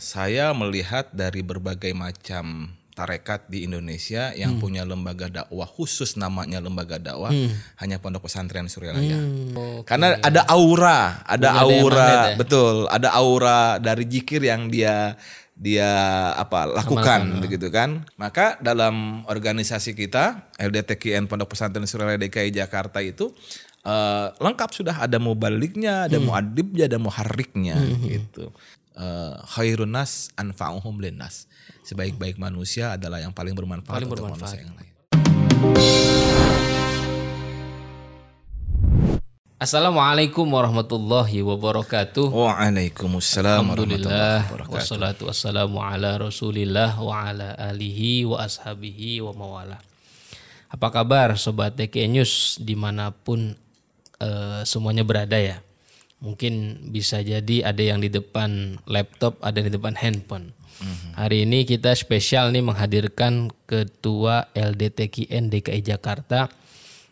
saya melihat dari berbagai macam tarekat di Indonesia yang Hmm. punya lembaga dakwah khusus namanya lembaga dakwah hanya Pondok Pesantren Suryalaya. Hmm. Karena ada aura, ada daya aura, magnet ya? betul, ada aura dari jikir yang dia dia apa lakukan begitu kan. Maka dalam organisasi kita LDTKN Pondok Pesantren Suryalaya DKI Jakarta itu eh, lengkap sudah ada mubaliknya, ada muadibnya, ada muharriknya gitu. Eh, khairun nas anfa'uhum linnas. Sebaik-baik manusia adalah yang paling bermanfaat Paling untuk bermanfaat. manusia yang lain. Assalamualaikum warahmatullahi wabarakatuh. Waalaikumsalam warahmatullahi Alhamdulillah wabarakatuh. wassalatu wassalamu ala Rasulillah wa ala alihi wa ashabihi wa mawala. Apa kabar sobat TK News di mana pun eh, semuanya berada ya. Mungkin bisa jadi ada yang di depan laptop, ada yang di depan handphone. Hari ini kita spesial nih menghadirkan Ketua LDTKN DKI Jakarta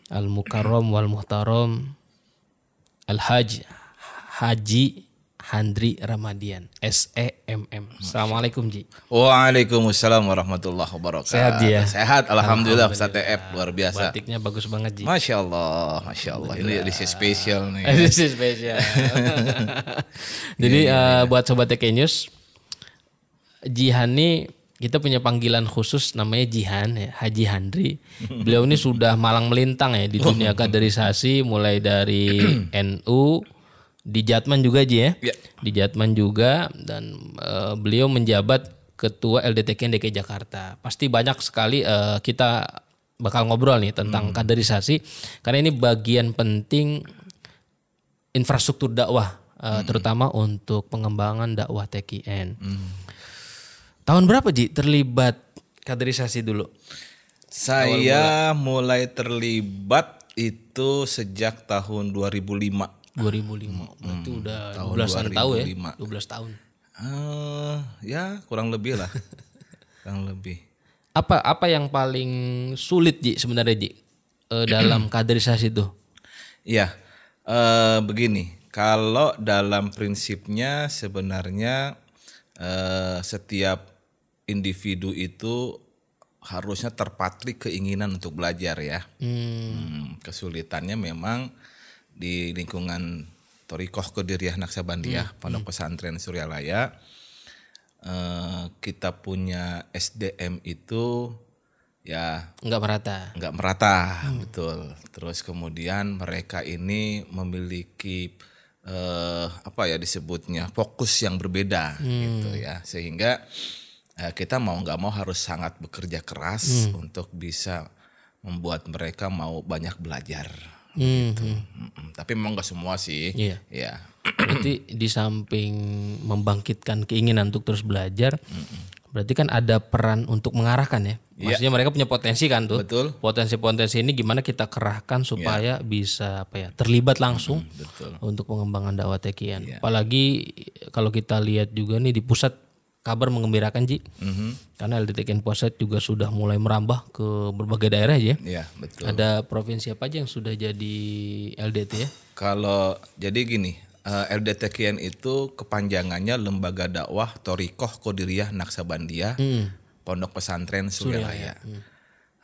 Al Mukarrom wal Muhtarom Al Haj Haji Handri Ramadian SEMM. Assalamualaikum Ji. Waalaikumsalam warahmatullahi wabarakatuh. Sehat, Ji, ya? Sehat, alhamdulillah Ustaz TF luar biasa. Batiknya bagus banget Ji. Masya Allah, Masya Allah. Ini edisi spesial nih. Edisi spesial. Jadi eh, buat sobat TK News, Jihan nih kita punya panggilan khusus namanya Jihan ya, Haji Handri. Beliau ini sudah malang melintang ya di dunia kaderisasi mulai dari NU di Jatman juga Ji ya. Ya. Di Jatman juga dan eh, beliau menjabat ketua LDTK DKI Jakarta. Pasti banyak sekali eh, kita bakal ngobrol nih tentang kaderisasi karena ini bagian penting infrastruktur dakwah eh, terutama untuk pengembangan dakwah TKN. Tahun berapa Ji terlibat kaderisasi dulu? Saya mulai terlibat itu sejak tahun 2005. 2005. Berarti udah 12 tahun ya. 12 tahun. Eh, ya kurang lebih lah. kurang lebih. Apa apa yang paling sulit Ji sebenarnya Ji eh, dalam kaderisasi itu? Iya, eh, begini. Kalau dalam prinsipnya sebenarnya eh, setiap individu itu harusnya terpatrik keinginan untuk belajar ya. Hmm, kesulitannya memang di lingkungan Torikoh Kediriah Naksabandiyah, Pondok Pesantren Suryalaya, eh, kita punya SDM itu ya Enggak merata. nggak merata betul. Terus kemudian mereka ini memiliki eh, apa ya disebutnya fokus yang berbeda gitu ya. Sehingga eh, kita mau nggak mau harus sangat bekerja keras untuk bisa membuat mereka mau banyak belajar gitu Mm-mm. tapi memang nggak semua sih Iya. ya Berarti di samping membangkitkan keinginan untuk terus belajar, berarti kan ada peran untuk mengarahkan ya. Maksudnya mereka punya potensi kan tuh. betul Potensi-potensi ini gimana kita kerahkan supaya bisa apa ya terlibat langsung betul untuk pengembangan dakwah TKN. Apalagi kalau kita lihat juga nih di pusat kabar mengembirakan Ji. Karena LDTKN Pusat juga sudah mulai merambah ke berbagai daerah ya. ya betul Ada provinsi apa aja yang sudah jadi LDT ya? Kalau jadi gini, eh, LDTKN itu kepanjangannya Lembaga Dakwah Torikoh Qadiriyah Naksabandiyah Pondok Pesantren Suryalaya.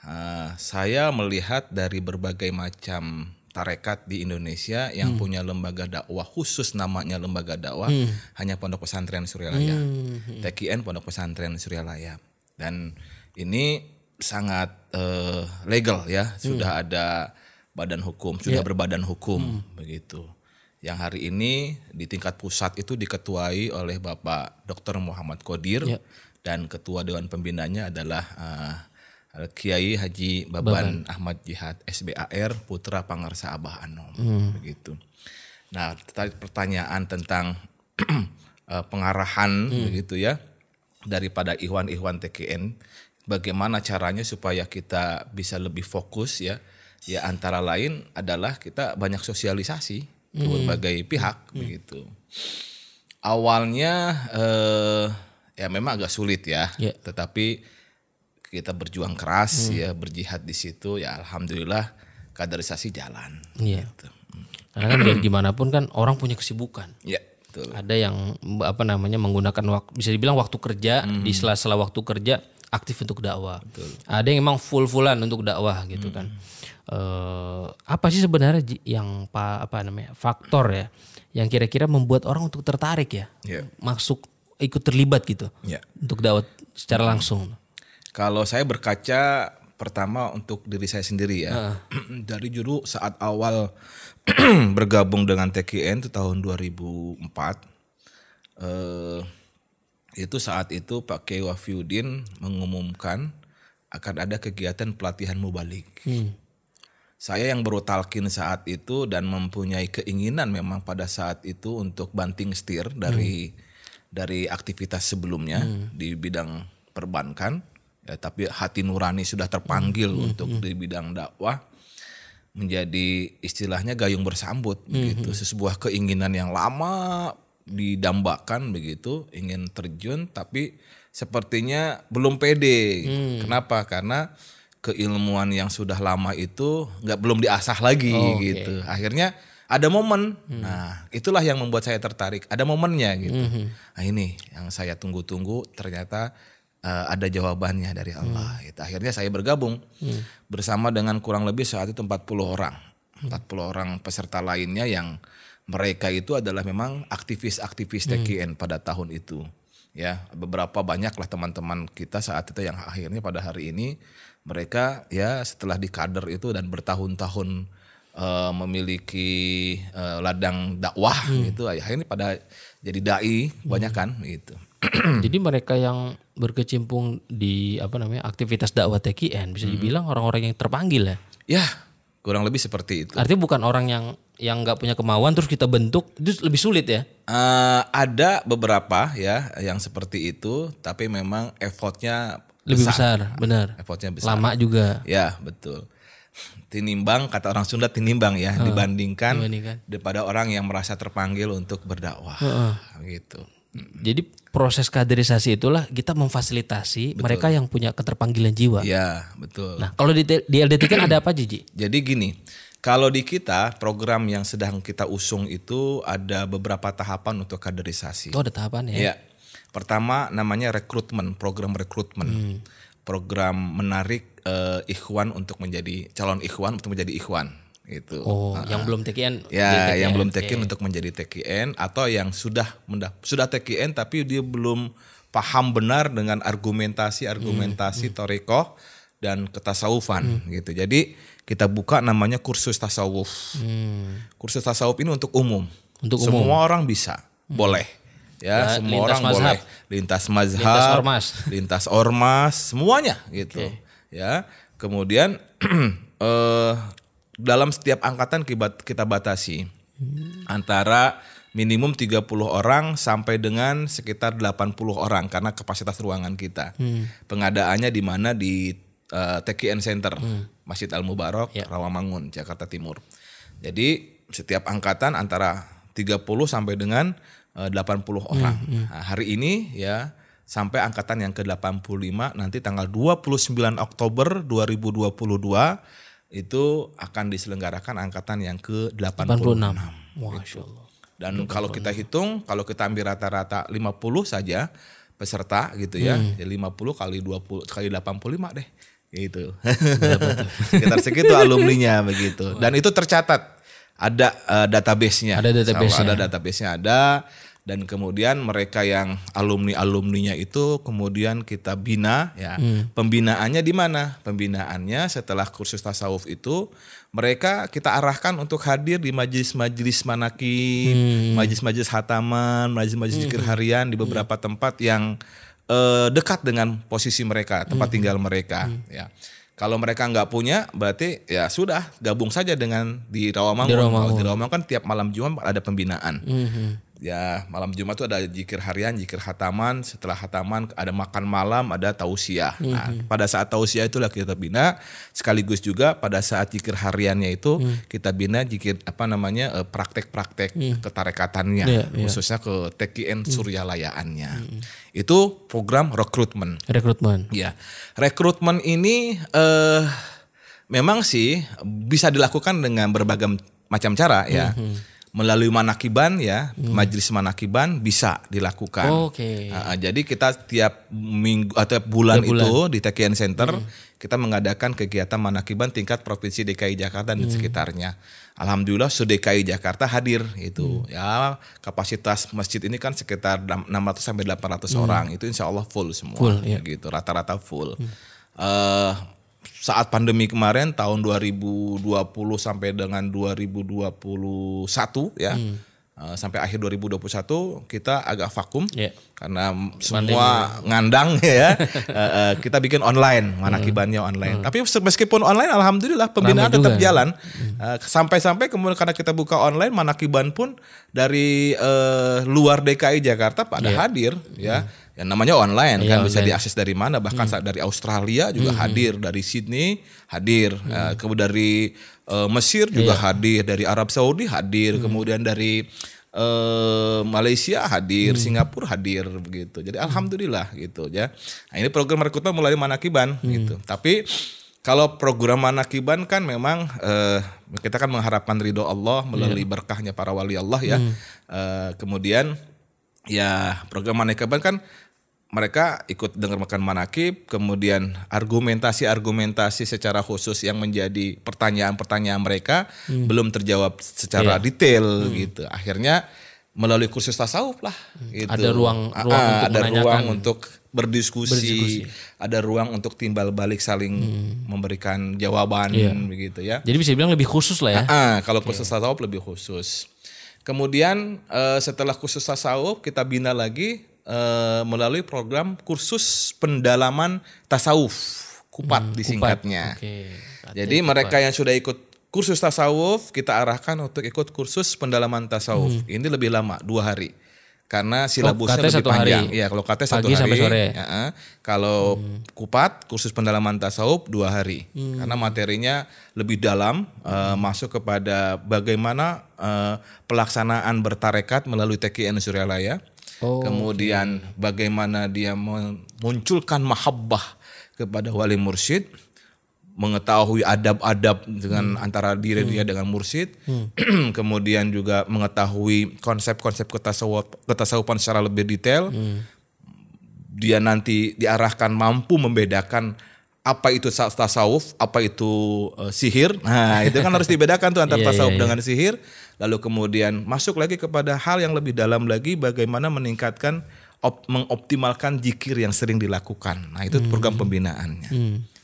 Eh, saya melihat dari berbagai macam tarekat di Indonesia yang punya lembaga dakwah khusus namanya lembaga dakwah hanya Pondok Pesantren Suryalaya. TKN Pondok Pesantren Suryalaya. Dan ini sangat eh, legal ya, sudah ada badan hukum, sudah berbadan hukum begitu. Yang hari ini di tingkat pusat itu diketuai oleh Bapak Dr. Muhammad Kodir Ya. dan ketua dewan pembinanya adalah eh, Kiai Haji Baban Ahmad Jihad SBAR Putra Pangarsa Abah Anom. Begitu. Nah, tadi pertanyaan tentang eh, pengarahan begitu ya daripada ikhwan-ikhwan TKN bagaimana caranya supaya kita bisa lebih fokus ya? Ya antara lain adalah kita banyak sosialisasi ke berbagai pihak begitu. Awalnya eh, ya memang agak sulit ya Ya. tetapi kita berjuang keras ya berjihad di situ ya alhamdulillah kaderisasi jalan Iya. gitu. Karena kan biar gimana pun kan orang punya kesibukan. ya betul. Ada yang apa namanya menggunakan waktu bisa dibilang waktu kerja di sela-sela waktu kerja aktif untuk dakwah. Ada yang emang full-fullan untuk dakwah gitu kan. Eh, apa sih sebenarnya yang pa, apa namanya faktor ya yang kira-kira membuat orang untuk tertarik ya Ya. masuk ikut terlibat gitu Ya. untuk dakwah secara langsung. Kalau saya berkaca pertama untuk diri saya sendiri ya. Dari dulu saat awal bergabung dengan TKN itu tahun 2004 eh itu saat itu Pak Kiai Wafiudin mengumumkan akan ada kegiatan pelatihan mubalik. Saya yang baru talkin saat itu dan mempunyai keinginan memang pada saat itu untuk banting setir dari dari aktivitas sebelumnya di bidang perbankan, ya, tapi hati nurani sudah terpanggil untuk di bidang dakwah menjadi istilahnya gayung bersambut begitu. sebuah keinginan yang lama didambakan begitu. Ingin terjun tapi sepertinya belum pede. Kenapa? Karena keilmuan yang sudah lama itu nggak belum diasah lagi Oh, gitu. Akhirnya ada momen. Nah itulah yang membuat saya tertarik. Ada momennya gitu. Nah ini yang saya tunggu-tunggu. Ternyata eh, ada jawabannya dari Allah gitu. akhirnya saya bergabung bersama dengan kurang lebih saat itu 40 orang. 40 orang peserta lainnya yang mereka itu adalah memang aktivis-aktivis TKN pada tahun itu ya. Beberapa banyaklah teman-teman kita saat itu yang akhirnya pada hari ini mereka ya setelah di kader itu dan bertahun-tahun eh, memiliki eh, ladang dakwah gitu akhirnya pada jadi dai banyak kan gitu Jadi mereka yang berkecimpung di apa namanya aktivitas dakwah TKN bisa dibilang orang-orang yang terpanggil ya. ya kurang lebih seperti itu Artinya bukan orang yang yang nggak punya kemauan terus kita bentuk itu lebih sulit ya. Eh, ada beberapa ya yang seperti itu tapi memang effortnya Lebih besar, benar. effortnya besar Lama juga. Ya betul. Tinimbang kata orang Sunda tinimbang ya dibandingkan dibandingkan. daripada orang yang merasa terpanggil untuk berdakwah gitu. Jadi proses kaderisasi itulah kita memfasilitasi mereka yang punya keterpanggilan jiwa. Ya betul. Nah, kalau di, di LDT kan ada apa Jiji? Jadi gini, kalau di kita program yang sedang kita usung itu ada beberapa tahapan untuk kaderisasi. Itu ada tahapan ya. Ya. Pertama namanya rekrutmen, program rekrutmen. Program menarik eh, ikhwan untuk menjadi calon ikhwan untuk menjadi ikhwan gitu. Oh, yang belum TKN. Ya, di yang TKN. belum. TKN untuk menjadi TKN atau yang sudah sudah TKN tapi dia belum paham benar dengan argumentasi-argumentasi Hmm, torikoh dan ketasawufan gitu. Jadi kita buka namanya kursus tasawuf. Hmm. Kursus tasawuf ini untuk umum. Untuk Hmm. Semua orang bisa, boleh. Ya, Ya, semua lintas orang mazhab. boleh. Lintas mazhab, Lintas ormas. lintas ormas, semuanya gitu. Ya. Kemudian eh dalam setiap angkatan kita, batasi antara minimum 30 orang sampai dengan sekitar 80 orang karena kapasitas ruangan kita. Pengadaannya di mana di eh, TKN Center, Masjid Al Mubarak, Rawamangun, Jakarta Timur. Jadi setiap angkatan antara 30 sampai dengan eh, 80 orang. Nah, hari ini ya sampai angkatan yang ke-85 nanti tanggal 29 Oktober 2022 itu akan diselenggarakan angkatan yang ke-86. 86. Masya Allah. Dan kalau kita hitung, kalau kita ambil rata-rata 50 saja peserta gitu ya. Hmm. Ya 50 kali 20 kali 85 deh. Gitu. Sekitar segitu alumninya begitu. Dan itu tercatat ada eh, database-nya. Ada database-nya. Ada database-nya ada dan kemudian mereka yang alumni-alumninya itu kemudian kita bina ya. Hmm. Pembinaannya di mana? Pembinaannya setelah kursus tasawuf itu mereka kita arahkan untuk hadir di majelis-majelis manakib, Hmm. majelis-majelis hataman, majelis-majelis zikir harian di beberapa tempat yang eh, dekat dengan posisi mereka, tempat Hmm. tinggal mereka ya. Kalau mereka nggak punya, berarti ya sudah gabung saja dengan di Rawamangun. Di Rawamangun. Kalau di Rawamangun kan tiap malam Jumat ada pembinaan. Mhm. Ya malam Jumat itu ada jikir harian, jikir hataman. Setelah hataman ada makan malam, ada tausiah. Nah, pada saat tausiah itulah kita bina. Sekaligus juga pada saat jikir hariannya itu kita bina jikir apa namanya eh, praktek-praktek ketarekatannya, Iya, iya. khususnya ke TKN Suryalayaannya. Itu program rekrutmen. Rekrutmen. Ya, rekrutmen ini eh memang sih bisa dilakukan dengan berbagai macam cara ya. Melalui manakiban ya, majelis manakiban bisa dilakukan. Oh, Oke. Uh, uh, jadi kita tiap minggu atau bulan, itu di TKN Center kita mengadakan kegiatan manakiban tingkat provinsi DKI Jakarta dan sekitarnya. Alhamdulillah DKI Jakarta hadir itu ya kapasitas masjid ini kan sekitar 600 sampai 800 orang itu insya Allah full semua Full, iya. gitu rata-rata full. Eh, saat pandemi kemarin tahun 2020 sampai dengan 2021 ya. eh, sampai akhir 2021 kita agak vakum Iya. karena semua ngandang ya. Eh, eh, kita bikin online, manakibannya online. Tapi meskipun online alhamdulillah pembinaan Ramai tetap juga. jalan. Eh, sampai-sampai kemudian karena kita buka online manakiban pun dari eh, luar DKI Jakarta pada hadir ya. Yang namanya online Iya, kan bisa online. diakses dari mana bahkan saat dari Australia juga hadir, dari Sydney hadir, Eh, kemudian dari eh, Mesir juga hadir, dari Arab Saudi hadir, kemudian dari eh, Malaysia hadir, Singapura hadir begitu. Jadi alhamdulillah gitu ya. Nah, ini program rekrutmen melalui Manakiban gitu. Tapi kalau program Manakiban kan memang eh, kita kan mengharapkan ridho Allah melalui berkahnya para wali Allah ya. Eh, kemudian ya program Manakiban kan mereka ikut dengar makan manakib, kemudian argumentasi-argumentasi secara khusus yang menjadi pertanyaan-pertanyaan mereka belum terjawab secara detail gitu. Akhirnya melalui kursus tasawuf lah. Gitu. Ada ruang- Ah, ruang ah, untuk ada menanyakan. ruang untuk berdiskusi, ada ruang untuk timbal balik saling memberikan jawaban begitu ya. Jadi bisa dibilang lebih khusus lah ya. Ah, kalau khusus tasawuf lebih khusus. Kemudian eh, setelah khusus tasawuf kita bina lagi eh, melalui program kursus pendalaman tasawuf kupat disingkatnya. Oke. Jadi mereka yang sudah ikut kursus tasawuf kita arahkan untuk ikut kursus pendalaman tasawuf. Ini lebih lama dua hari. Karena silabusnya KT lebih satu panjang. hari. Iya, kalau KT satu Pagi hari. sampai sore. Ya, eh. kalau kupat kursus pendalaman tasawuf dua hari. Karena materinya lebih dalam eh, masuk kepada bagaimana eh, pelaksanaan bertarekat melalui TKN Suryalaya. Oh, Kemudian bagaimana dia memunculkan mahabbah kepada wali mursyid, mengetahui adab-adab dengan antara diri dia dengan mursyid, kemudian juga mengetahui konsep-konsep ketasawuf ketasawufan secara lebih detail. Dia nanti diarahkan mampu membedakan apa itu sa- tasawuf, apa itu eh, sihir. Nah, itu kan harus dibedakan tuh antara Iya, tasawuf iya, iya. dengan sihir. Lalu kemudian masuk lagi kepada hal yang lebih dalam lagi bagaimana meningkatkan op- mengoptimalkan jikir yang sering dilakukan. Nah, itu program pembinaannya.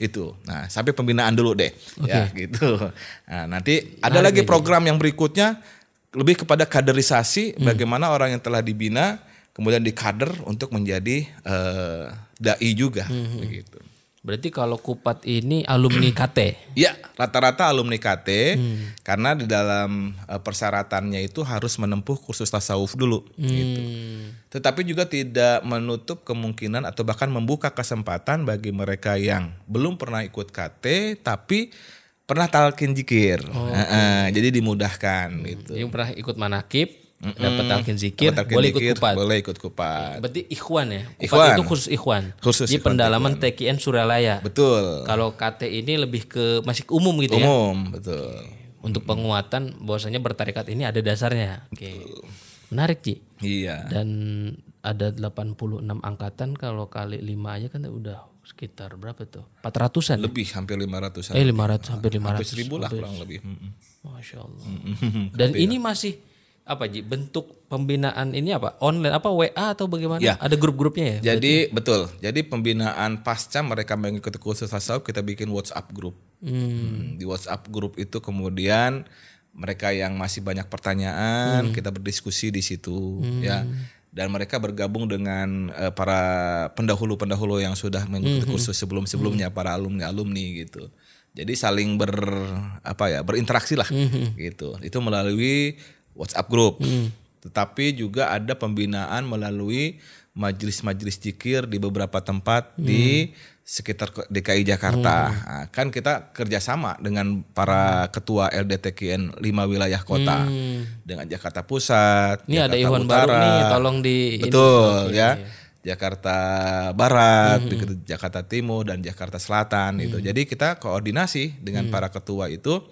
Itu. Nah, sampai pembinaan dulu deh. Ya, gitu. Nah, nanti ada lagi program yang berikutnya lebih kepada kaderisasi bagaimana orang yang telah dibina kemudian dikader untuk menjadi eh, dai juga begitu. Berarti kalau Kupat ini alumni KT. Ya, rata-rata alumni KT karena di dalam eh, persyaratannya itu harus menempuh kursus tasawuf dulu gitu. Hmm. Tetapi juga tidak menutup kemungkinan atau bahkan membuka kesempatan bagi mereka yang belum pernah ikut KT tapi pernah talqin jikir. Heeh, jadi dimudahkan gitu. Yang pernah ikut manakib, dapat talqin zikir, Talqin boleh ikut zikir, Kupat. Boleh ikut kupat. Berarti ikhwan ya. Kupat Ikhwan. itu khusus ikhwan. Khusus Jadi ikhwan pendalaman TKN Suralaya. Betul. Kalau KT ini lebih ke masih ke umum gitu ya. Umum, betul. Untuk penguatan bahwasanya bertarekat ini ada dasarnya. Oke. Menarik, Ci. Iya. Dan ada 86 angkatan kalau kali 5 aja kan udah sekitar berapa tuh? 400-an. ya? Lebih hampir 500 Eh 500 hampir 500. Hampir seribu lah kurang lebih. Masya Allah. Dan ini masih apa Ji? Bentuk pembinaan ini apa? Online apa WA atau bagaimana? Ya. Ada grup-grupnya ya? Jadi betul. Jadi pembinaan pasca mereka mengikuti kursus tasawuf kita bikin WhatsApp group. Hmm, Di WhatsApp group itu kemudian mereka yang masih banyak pertanyaan kita berdiskusi di situ ya. Dan mereka bergabung dengan eh, para pendahulu-pendahulu yang sudah mengikuti kursus sebelum-sebelumnya para alumni-alumni gitu. Jadi saling ber apa ya berinteraksi lah gitu. Itu melalui WhatsApp group. Tetapi juga ada pembinaan melalui majelis-majelis zikir di beberapa tempat di sekitar DKI Jakarta. Nah, kan kita kerjasama dengan para ketua LDTKN lima wilayah kota dengan Jakarta Pusat. Ini ada Jakarta Iwan baru nih, tolong di ini. Betul ya. Jakarta Barat, di Jakarta Timur dan Jakarta Selatan itu. Jadi kita koordinasi dengan para ketua itu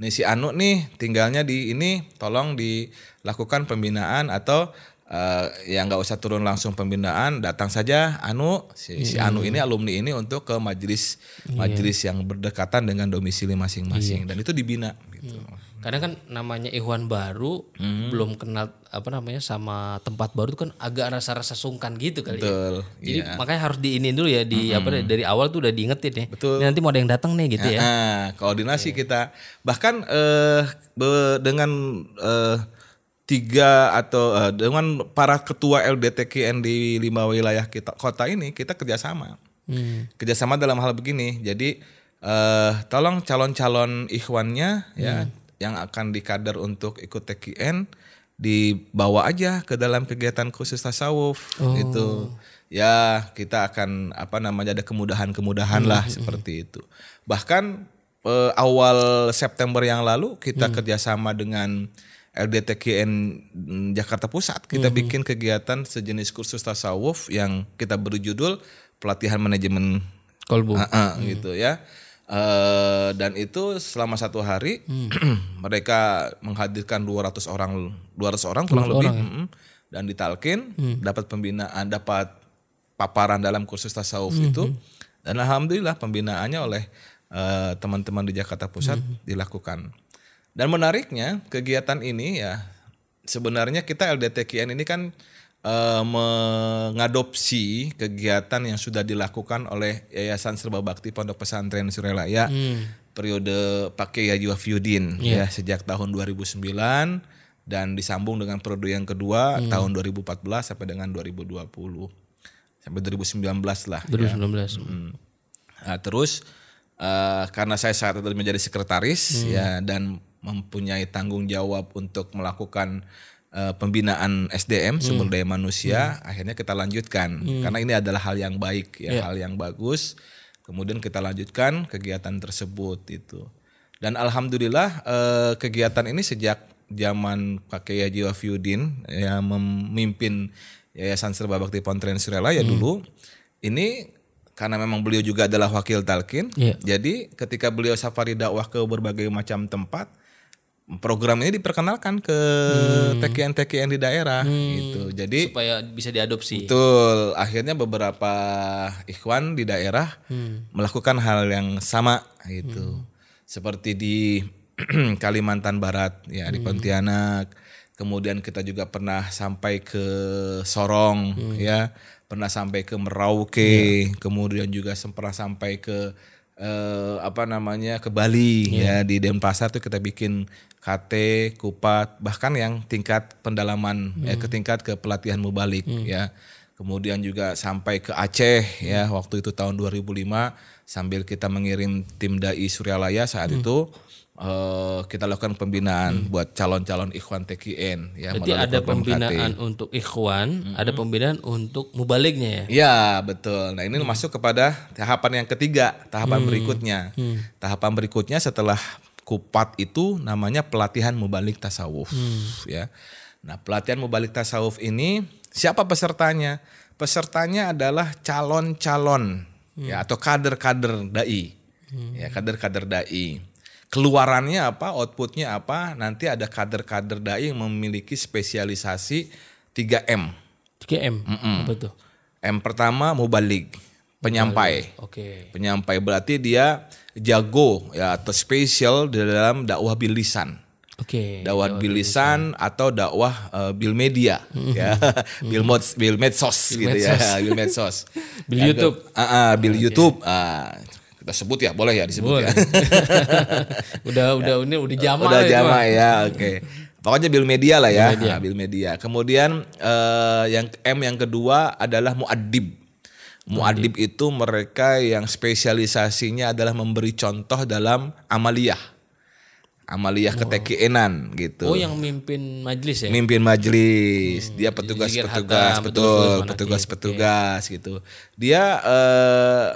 nih si Anu nih tinggalnya di ini tolong dilakukan pembinaan atau eh, ya nggak usah turun langsung pembinaan datang saja Anu si, si Anu ini alumni ini untuk ke majelis majelis yang berdekatan dengan domisili masing-masing dan itu dibina gitu. Karena kan namanya Ikhwan baru Hmm. belum kenal apa namanya sama tempat baru itu kan agak rasa-rasa sungkan gitu kali ya. Betul. Jadi iya. makanya harus diinin dulu ya di apa dari awal tuh udah diingetin ya. Betul. Nanti mau ada yang datang nih gitu ya. Nah, koordinasi kita bahkan eh, be- dengan eh, tiga atau eh, dengan para ketua LDTKN di lima wilayah kita kota ini kita kerjasama. Hmm. Kerjasama dalam hal begini. Jadi eh, tolong calon-calon ikhwannya ya yang akan dikader untuk ikut TKN dibawa aja ke dalam kegiatan khusus tasawuf itu ya kita akan apa namanya ada kemudahan-kemudahan lah seperti itu bahkan eh, awal September yang lalu kita kerjasama dengan LDTKN mm, Jakarta Pusat kita bikin kegiatan sejenis kursus tasawuf yang kita beri judul pelatihan manajemen Kolbu. Ah, ah, gitu ya. Eh, dan itu selama satu hari mereka menghadirkan 200 orang 200 orang kurang lebih mm, dan ditalkin dapat pembinaan dapat paparan dalam kursus tasawuf itu. Dan alhamdulillah pembinaannya oleh eh, teman-teman di Jakarta Pusat dilakukan. Dan menariknya kegiatan ini ya sebenarnya kita LDTKN ini kan eh, mengadopsi kegiatan yang sudah dilakukan oleh Yayasan Serba Bakti Pondok Pesantren Surelaya periode Pakai Yaji Wafiudin ya sejak tahun 2009 dan disambung dengan periode yang kedua tahun 2014 sampai dengan 2020 sampai 2019 lah ya. 2019. Hmm. Nah, terus eh, karena saya saat itu menjadi sekretaris ya dan mempunyai tanggung jawab untuk melakukan eh, pembinaan SDM sumber daya manusia, akhirnya kita lanjutkan karena ini adalah hal yang baik ya, hal yang bagus. Kemudian kita lanjutkan kegiatan tersebut itu. Dan alhamdulillah eh, kegiatan ini sejak zaman Pak Kiai Haji Wafiuddin yang memimpin Yayasan Serba Bakti Pontren Surelaya dulu ini karena memang beliau juga adalah wakil talkin. Iya. Jadi ketika beliau safari dakwah ke berbagai macam tempat, program ini diperkenalkan ke TKN-TKN di daerah gitu. Jadi Supaya bisa diadopsi. betul. Akhirnya beberapa ikhwan di daerah melakukan hal yang sama gitu. Seperti di Kalimantan Barat ya di Pontianak. Kemudian kita juga pernah sampai ke Sorong ya, pernah sampai ke Merauke, kemudian juga sem- pernah sampai ke eh, apa namanya ke Bali ya di Denpasar tuh kita bikin KT, Kupat, bahkan yang tingkat pendalaman ya ke tingkat ke pelatihan mubalik ya. Kemudian juga sampai ke Aceh ya waktu itu tahun 2005 sambil kita mengirim tim dai Suryalaya saat itu eh, kita lakukan pembinaan buat calon-calon ikhwan TKN ya Berarti melalui ada program KT. pembinaan untuk ikhwan, ada pembinaan untuk mubaliknya ya. Ya betul. Nah ini masuk kepada tahapan yang ketiga, tahapan berikutnya. Tahapan berikutnya setelah kupat itu namanya pelatihan mubalik tasawuf, ya. Nah pelatihan mubalik tasawuf ini siapa pesertanya? Pesertanya adalah calon-calon ya atau kader-kader dai, ya kader-kader dai. Keluarannya apa, outputnya apa? Nanti ada kader-kader dai yang memiliki spesialisasi 3M. 3M. Apa tuh? M pertama mubalik, penyampai. Oke. Penyampai berarti dia jago ya atau spesial di dalam dakwah bil lisan. Oke. Dakwah bil lisan atau dakwah eh, bil media ya. bil mods, bil medsos gitu ya, bil medsos. Bil Ya, YouTube. ke- Ah, ah, bil YouTube. Ah, kita sebut ya, boleh ya disebut ya. udah udah ini udah jama Udah itu jama mah. ya, oke. Pokoknya bil media lah ya, Nah, bil media. Kemudian eh, yang M yang kedua adalah muadib. Muadib itu mereka yang spesialisasinya adalah memberi contoh dalam amaliyah. Amaliyah ketekienan gitu. Oh yang mimpin majelis ya? Mimpin majelis, dia Zikir petugas-petugas, hatam, betul, petugas-petugas gitu. Dia eh,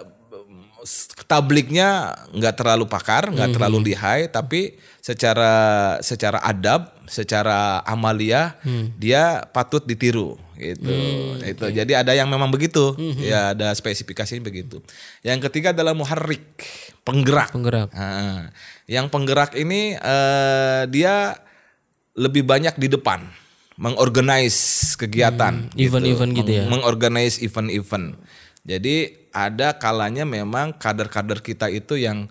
tabliknya nggak terlalu pakar, nggak terlalu lihai, tapi secara secara adab, secara amalia dia patut ditiru gitu. itu. Jadi ada yang memang begitu, ya ada spesifikasinya begitu. Yang ketiga adalah muharrik, penggerak. Penggerak. Nah, yang penggerak ini eh, dia lebih banyak di depan, mengorganize kegiatan, event-event gitu ya. Meng- mengorganize event-event. Jadi ada kalanya memang kader-kader kita itu yang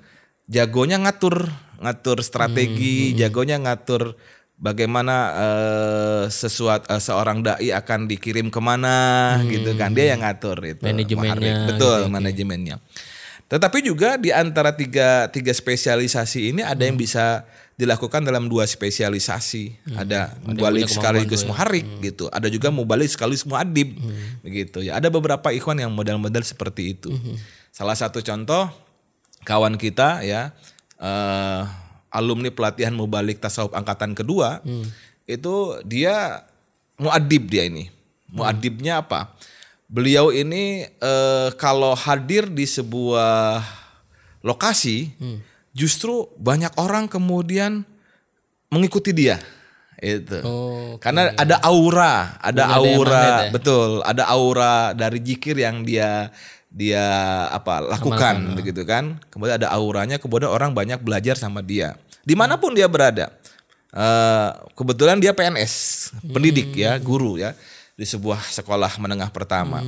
jagonya ngatur, ngatur strategi, jagonya ngatur bagaimana eh, sesuatu eh, seorang dai akan dikirim ke mana gitu kan. Dia yang ngatur itu Manajemennya Muharrik. betul manajemennya. Tetapi juga di antara tiga tiga spesialisasi ini ada yang bisa dilakukan dalam dua spesialisasi. Ada mubalik sekaligus muharrik gitu. Ada juga mubalik sekaligus muadib begitu ya. Ada beberapa ikhwan yang model-model seperti itu. Salah satu contoh kawan kita ya eh, alumni pelatihan mubalik tasawuf angkatan kedua itu dia muadib dia ini. Muadibnya apa? Beliau ini eh, kalau hadir di sebuah lokasi justru banyak orang kemudian mengikuti dia itu. Oh, karena ada aura ada daya aura magnet ya? betul. Ada aura dari jikir yang dia dia apa lakukan begitu kan. Kemudian ada auranya kemudian orang banyak belajar sama dia. Di mana pun dia berada Eh, kebetulan dia PNS pendidik ya guru ya di sebuah sekolah menengah pertama.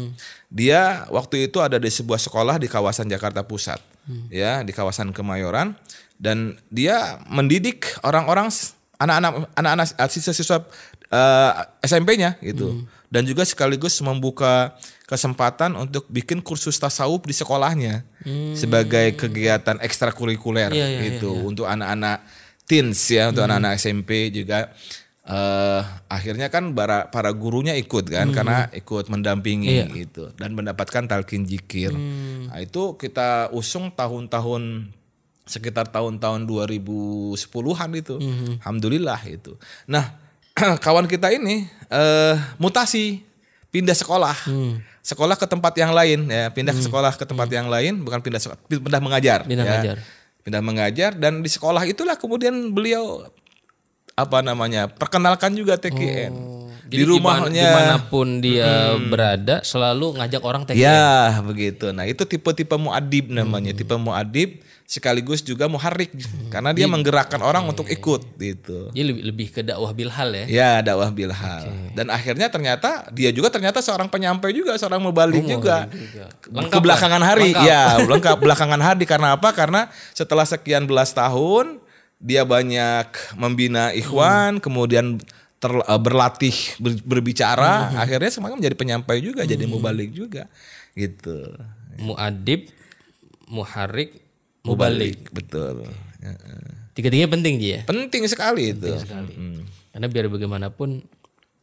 Dia waktu itu ada di sebuah sekolah di kawasan Jakarta Pusat ya di kawasan Kemayoran. Dan dia mendidik orang-orang anak-anak anak-anak siswa-siswa eh, SMP-nya gitu. Dan juga sekaligus membuka kesempatan untuk bikin kursus tasawuf di sekolahnya sebagai kegiatan ekstrakurikuler Iya, iya, gitu. untuk anak-anak teens ya untuk anak-anak SMP juga eh akhirnya kan para para gurunya ikut kan karena ikut mendampingi gitu dan mendapatkan talqin jikir. Nah, itu kita usung tahun-tahun sekitar tahun-tahun 2010-an itu. Alhamdulillah itu. Nah, kawan kita ini eh mutasi pindah sekolah. Sekolah ke tempat yang lain ya, pindah ke sekolah ke tempat yang lain bukan pindah sekolah, pindah mengajar Pindah ya. mengajar. Pindah mengajar dan di sekolah itulah kemudian beliau apa namanya? perkenalkan juga TKN. di Jadi gimana- rumahnya di mana pun dia berada selalu ngajak orang TKN. Ya, begitu. Nah, itu tipe-tipe muadib namanya. Tipe muadib sekaligus juga muharrik karena dia menggerakkan orang untuk ikut gitu. Jadi lebih, lebih ke dakwah bilhal ya. Ya, dakwah bilhal. Dan akhirnya ternyata dia juga ternyata seorang penyampai juga, seorang mubalik juga. Lengkap Ke belakangan hari, Lengkap. ya, lengkap belakangan hari karena apa? Karena setelah sekian belas tahun dia banyak membina ikhwan, kemudian ter- eh, berlatih ber- berbicara, akhirnya semuanya menjadi penyampai juga, jadi mubalik juga. Gitu. Muadib, muharik, mubalik. Betul. Ya, Tiga-tiganya penting Ji ya. Penting sekali itu. Mm. Karena biar bagaimanapun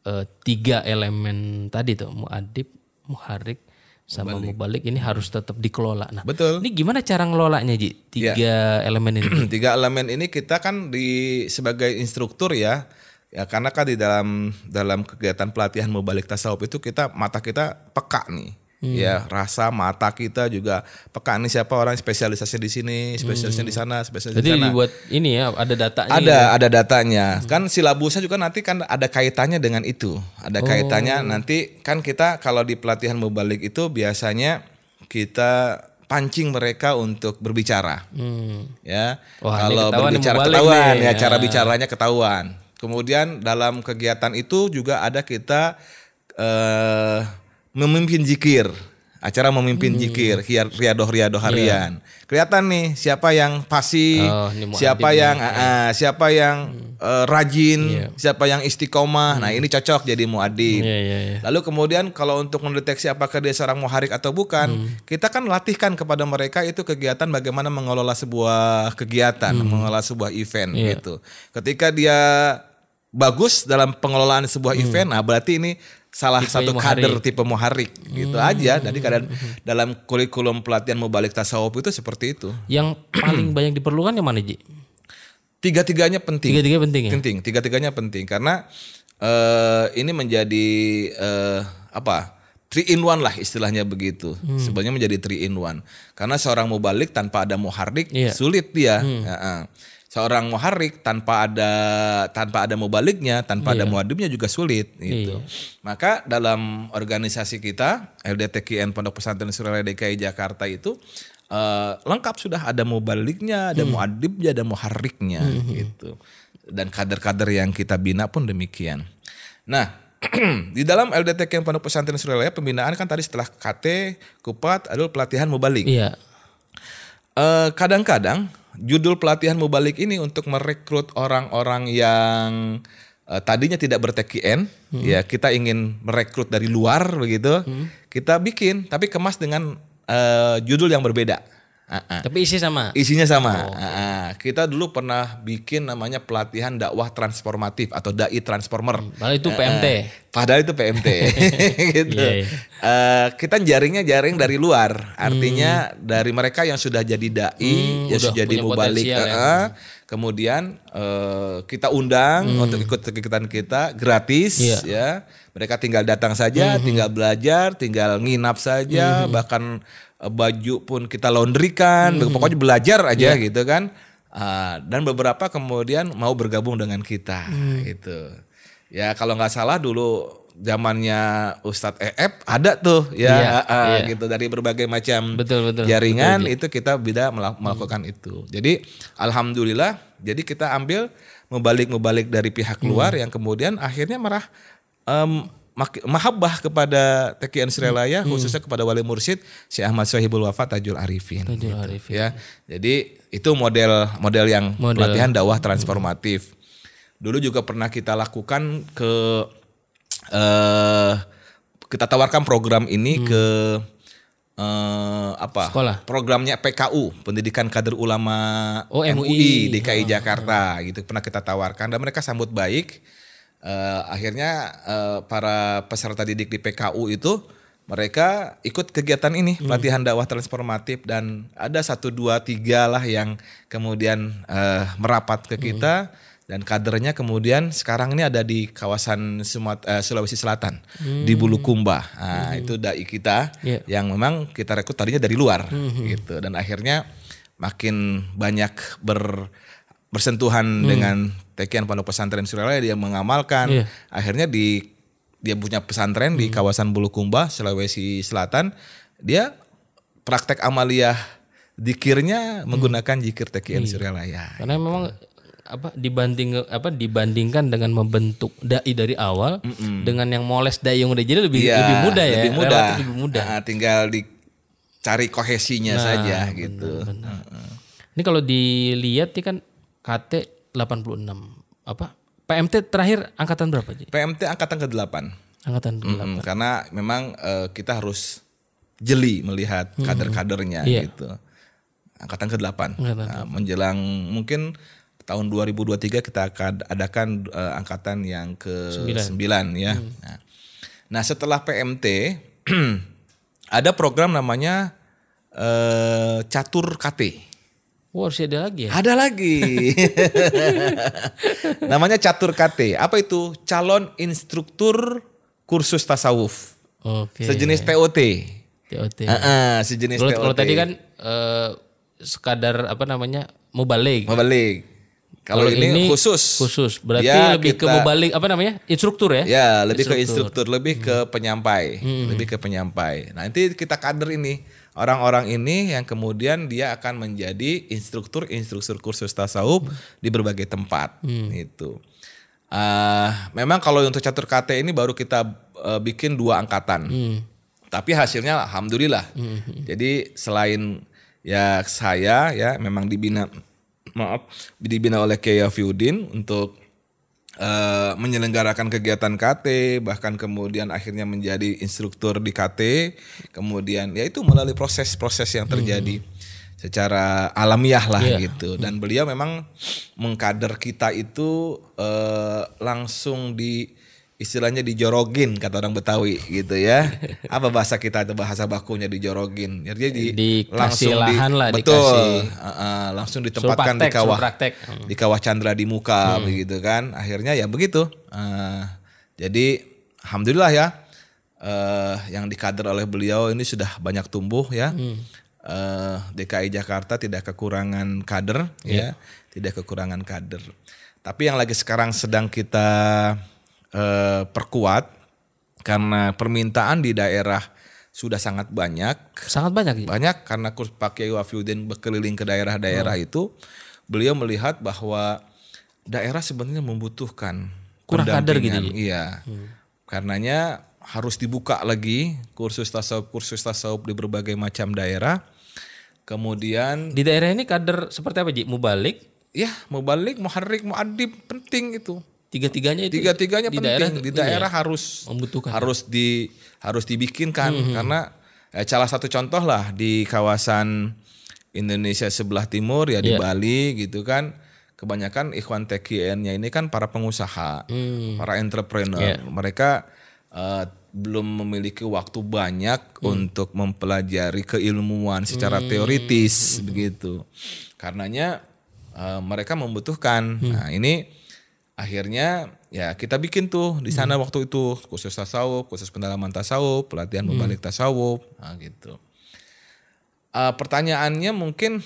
eh, tiga elemen tadi tuh muadib, muharik, sama mubalik ini harus tetap dikelola. Nah, Betul. ini gimana cara ngelolanya Ji? Tiga elemen ini. tiga elemen ini kita kan di sebagai instruktur ya ya karena kan di dalam dalam kegiatan pelatihan mubalik tasawuf itu kita mata kita peka nih ya rasa mata kita juga peka nih siapa orang spesialisasi di sini spesialisnya di sana spesialisnya di Jadi sana dibuat ini ya ada datanya. ada ada datanya kan silabusnya juga nanti kan ada kaitannya dengan itu ada kaitannya nanti kan kita kalau di pelatihan mubalik itu biasanya kita pancing mereka untuk berbicara Hmm. ya. Wah, Kalau berbicara ketahuan nih. ya cara Ah. bicaranya ketahuan. Kemudian dalam kegiatan itu juga ada kita eh memimpin zikir. Acara memimpin Hmm. zikir, hiar- riadoh-riadoh harian. Kelihatan nih siapa yang Iya. Oh, siapa yang ah, siapa yang eh, rajin, Iya. siapa yang istiqomah. Nah, ini cocok jadi muadib. Iya, iya, iya. Lalu kemudian kalau untuk mendeteksi apakah dia seorang muharik atau bukan, Hmm. kita kan latihkan kepada mereka itu kegiatan bagaimana mengelola sebuah kegiatan, Hmm. mengelola sebuah event Iya. gitu. Ketika dia bagus dalam pengelolaan sebuah Hmm. event, nah berarti ini salah Tipe satu muharik. kader tipe muharik gitu Hmm. aja. Jadi kadang dalam kurikulum pelatihan mubalik tasawuf itu seperti itu. Yang paling banyak diperlukan yang mana Ji? Tiga-tiganya penting. Tiga-tiga penting ya. Penting, tiga-tiganya penting karena eh ini menjadi eh apa? three in one lah istilahnya begitu. Sebenarnya menjadi three in one. Karena seorang mubalik tanpa ada muharrik Iya. sulit dia. Ya, Seorang muharrik tanpa ada tanpa ada mubaliknya, tanpa ada muadibnya juga sulit gitu. Maka dalam organisasi kita LDTKN Pondok Pesantren Suralaya DKI Jakarta itu eh, lengkap sudah ada mubaliknya, ada muadibnya, ada muharriknya gitu. Dan kader-kader yang kita bina pun demikian. Nah, di dalam LDTK Pondok Pesantren Suralaya pembinaan kan tadi setelah KT, Kupat adalah pelatihan mubalik. Iya. Eh, kadang-kadang judul pelatihan mubalik ini untuk merekrut orang-orang yang eh, tadinya tidak berTKN, ya kita ingin merekrut dari luar begitu, kita bikin tapi kemas dengan eh, judul yang berbeda. Tapi isi sama. Isinya sama. Ah, ah. kita dulu pernah bikin namanya pelatihan dakwah transformatif atau dai transformer. Padahal itu PMT. Padahal itu PMT gitu. Iya, iya. Eh, kita jaringnya jaring dari luar, artinya dari mereka yang sudah jadi dai, Hmm, yang udah sudah jadi mubalik, ya. Kemudian eh, kita undang untuk ikut kegiatan kita gratis, Hmm. Hmm, ya. Mereka tinggal datang saja, tinggal belajar, tinggal nginap saja, bahkan eh, baju pun kita laundrykan, Hmm. pokoknya belajar aja Iya. gitu kan. Ah, dan beberapa kemudian mau bergabung dengan kita, Hmm. gitu. Ya kalau nggak salah dulu zamannya Ustadz EF ada tuh ya Iya, ah, iya. gitu dari berbagai macam Betul, betul. jaringan itu kita bisa melak- melakukan itu. Jadi alhamdulillah jadi kita ambil mubalik-mubalik dari pihak luar yang kemudian akhirnya marah mak- mahabbah kepada TKN Srelaya khususnya kepada wali mursyid Syekh Ahmad Sohibul Wafa Tajul Arifin. Tajul gitu, Arifin. Ya. Jadi itu model model yang Model. pelatihan dakwah transformatif. Dulu juga pernah kita lakukan ke eh kita tawarkan program ini ke eh apa? Sekolah. Programnya PKU, Pendidikan Kader Ulama Oh, MUI. MUI DKI Jakarta gitu pernah kita tawarkan dan mereka sambut baik. Eh, akhirnya eh, para peserta didik di PKU itu mereka ikut kegiatan ini pelatihan dakwah transformatif dan ada satu dua tiga lah yang kemudian eh, merapat ke kita dan kadernya kemudian sekarang ini ada di kawasan Sumat- eh, Sulawesi Selatan di Bulukumba. Nah, itu dai kita Iya. yang memang kita rekrut tadinya dari luar gitu. Dan akhirnya makin banyak ber bersentuhan dengan tekian pondok pesantren Suralaya dia mengamalkan. Iya. akhirnya di dia punya pesantren di kawasan Bulukumba Sulawesi Selatan. Dia praktek amaliyah dikirnya menggunakan jikir tekian Suralaya Karena memang apa dibanding apa dibandingkan dengan membentuk dai dari awal dengan yang moles dai yang udah jadi lebih Iya, lebih mudah ya. lebih mudah relatif lebih mudah. Nah, tinggal dicari kohesinya Nah, saja gitu Ini kalau dilihat nih kan KT 86 apa? PMT terakhir angkatan berapa sih? PMT angkatan ke-8 Angkatan berapa? Mm-mm, karena memang eh, kita harus jeli melihat kader-kadernya Iya. gitu. Angkatan ke-8. Angkatan Nah, menjelang mungkin tahun 2023 kita akan adakan eh, angkatan yang ke-9 ya. Nah, nah, setelah PMT ada program namanya eh, Catur KT. Wah, harus ada lagi ya? Ada lagi. Namanya Catur KT. Apa itu? Calon instruktur kursus tasawuf. Oke. Sejenis TOT. TOT. Heeh, sejenis Kalau TOT. kalau tadi kan eh, sekadar apa namanya? Mubalik. Mubalik. Kalau ini, khusus. Khusus. Berarti Dia lebih ke kita- mubalik apa namanya? Instruktur ya? Ya, lebih ke instruktur, lebih ke penyampai, lebih ke penyampai. Nanti kita kader ini orang-orang ini yang kemudian dia akan menjadi instruktur instruktur kursus tasawuf di berbagai tempat itu. Ah, memang kalau untuk catur KT ini baru kita eh, bikin dua angkatan. Tapi hasilnya alhamdulillah. Jadi selain ya saya ya memang dibina maaf dibina oleh Kiai Afiuddin untuk eh, menyelenggarakan kegiatan KT bahkan kemudian akhirnya menjadi instruktur di KT kemudian ya itu melalui proses-proses yang terjadi secara alamiah lah gitu. Dan beliau memang mengkader kita itu eh, langsung di istilahnya dijorogin kata orang Betawi gitu ya apa bahasa kita itu bahasa bakunya dijorogin jadi di, Dikasih lahan lah, betul dikasih- uh, uh, langsung ditempatkan praktek, di kawah praktek. Hmm. di kawah Chandra di muka begitu kan akhirnya ya begitu Uh, jadi alhamdulillah ya eh, yang dikader oleh beliau ini sudah banyak tumbuh ya. Eh, DKI Jakarta tidak kekurangan kader ya, tidak kekurangan kader. Tapi yang lagi sekarang sedang kita eh, perkuat karena permintaan di daerah sudah sangat banyak Sangat banyak. Ji. banyak karena kurs Pak Kiai Wafiuddin berkeliling ke daerah-daerah itu beliau melihat bahwa daerah sebenarnya membutuhkan Kurang kader gitu, pendampingan. Iya. Karenanya harus dibuka lagi kursus tasawuf kursus tasawuf di berbagai macam daerah. Kemudian Di daerah ini kader seperti apa Ji? Mubalik, ya mau balik mau harik mau adib penting itu. Tiga-tiganya itu Tiga-tiganya di penting daerah di punya daerah ya? harus membutuhkan. harus di harus dibikinkan karena eh, salah satu contoh lah di kawasan Indonesia sebelah timur ya di Iya. Bali gitu kan kebanyakan ikhwan TKN-nya ini kan para pengusaha, Hmm. para entrepreneur. Mereka eh, belum memiliki waktu banyak untuk mempelajari keilmuan secara teoritis begitu. Karenanya eh, mereka membutuhkan. Nah, ini akhirnya ya kita bikin tuh di sana waktu itu khusus tasawuf, khusus pendalaman tasawuf, pelatihan membalik tasawuf, nah gitu. Eh, pertanyaannya mungkin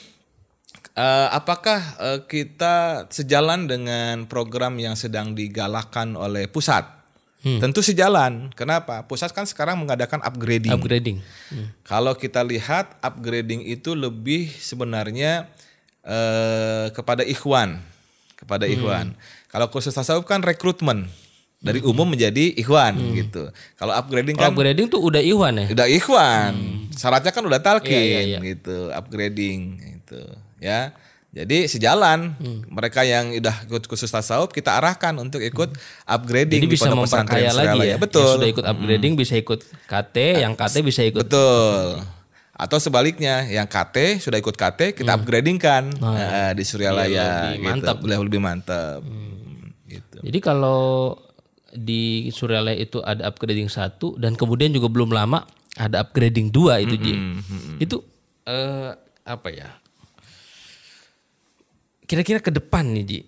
eh, apakah eh, kita sejalan dengan program yang sedang digalakkan oleh pusat? Tentu sejalan. Kenapa? Pusat kan sekarang mengadakan upgrading. upgrading. Hmm. Kalau kita lihat upgrading itu lebih sebenarnya eh, kepada ikhwan, kepada Hmm. Ikhwan. Kalau khusus tasawuf kan rekrutmen dari umum menjadi ikhwan gitu. Kalau upgrading Kalau kan upgrading tuh udah Iwan ya. udah ikhwan, syaratnya kan udah talqin Iya, iya, iya. gitu, upgrading gitu, ya. Jadi sejalan Hmm. mereka yang udah ikut khusus tasawuf kita arahkan untuk ikut upgrading Jadi di bisa memperkaya lagi Suralaya. ya. Betul. Yang sudah ikut upgrading bisa ikut KT, yang KT bisa ikut Betul. Atau sebaliknya, yang KT sudah ikut KT kita upgradingkan eh, di Suryalaya. Hmm. lebih gitu. mantap. Lebih mantap. Gitu. Jadi kalau di Suryalaya itu ada upgrading satu dan kemudian juga belum lama ada upgrading dua itu Ji. Itu eh, apa ya? Kira-kira ke depan nih Ji.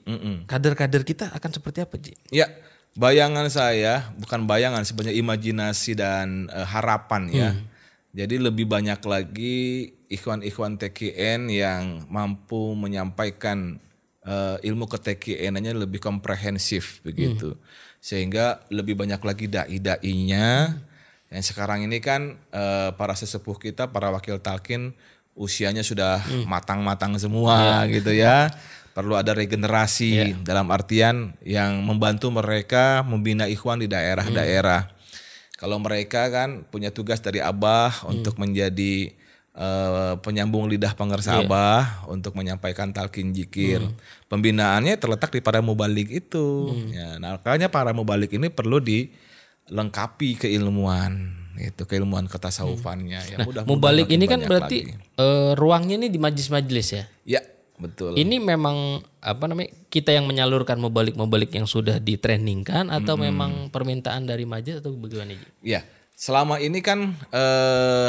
Kader-kader kita akan seperti apa Ji? Ya, bayangan saya bukan bayangan sebenarnya imajinasi dan eh, harapan ya. Jadi lebih banyak lagi ikhwan-ikhwan TKN yang mampu menyampaikan eh, ilmu ke TKN-nya lebih komprehensif begitu. Sehingga lebih banyak lagi dai-dainya. Yang sekarang ini kan eh, para sesepuh kita, para wakil talkin usianya sudah matang-matang semua gitu ya. Perlu ada regenerasi dalam artian yang membantu mereka membina ikhwan di daerah-daerah. Kalau mereka kan punya tugas dari Abah untuk menjadi eh, penyambung lidah pengersa Abah untuk menyampaikan talqin jikir. Pembinaannya terletak di para mubalik itu. Ya, nah, makanya para mubalik ini perlu dilengkapi keilmuan itu keilmuan ketasawufannya ya mudah Mubalik ini kan berarti eh, ruangnya ini di majlis-majlis ya. ya betul Ini memang apa namanya kita yang menyalurkan mubalik-mubalik yang sudah ditrainingkan atau memang permintaan dari majlis atau bagaimana? Ya, selama ini kan eh,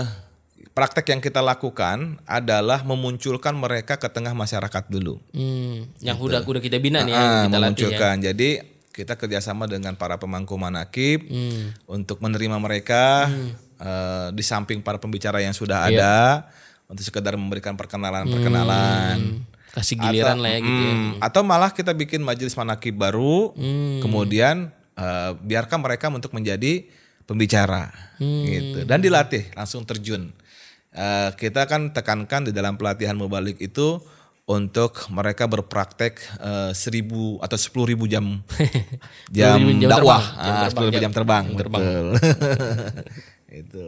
praktek yang kita lakukan adalah memunculkan mereka ke tengah masyarakat dulu. Hmm, yang udah udah kita bina nih ya, Ah, kita latih ya. memunculkan. Jadi kita kerjasama dengan para pemangku manakib Hmm. untuk menerima mereka eh, di samping para pembicara yang sudah Iya. ada untuk sekedar memberikan perkenalan-perkenalan. Kasih giliran lah ya gitu ya. Hmm, Atau malah kita bikin majelis manakib baru, Hmm. kemudian eh, biarkan mereka untuk menjadi pembicara, Hmm. gitu. Dan dilatih langsung terjun. Eh, kita kan tekankan di dalam pelatihan mubalik itu untuk mereka berpraktek eh, seribu atau sepuluh ribu jam jam, 10.000 jam dakwah, Ah, terbang, 10.000 jam, terbang, jam terbang. betul. itu.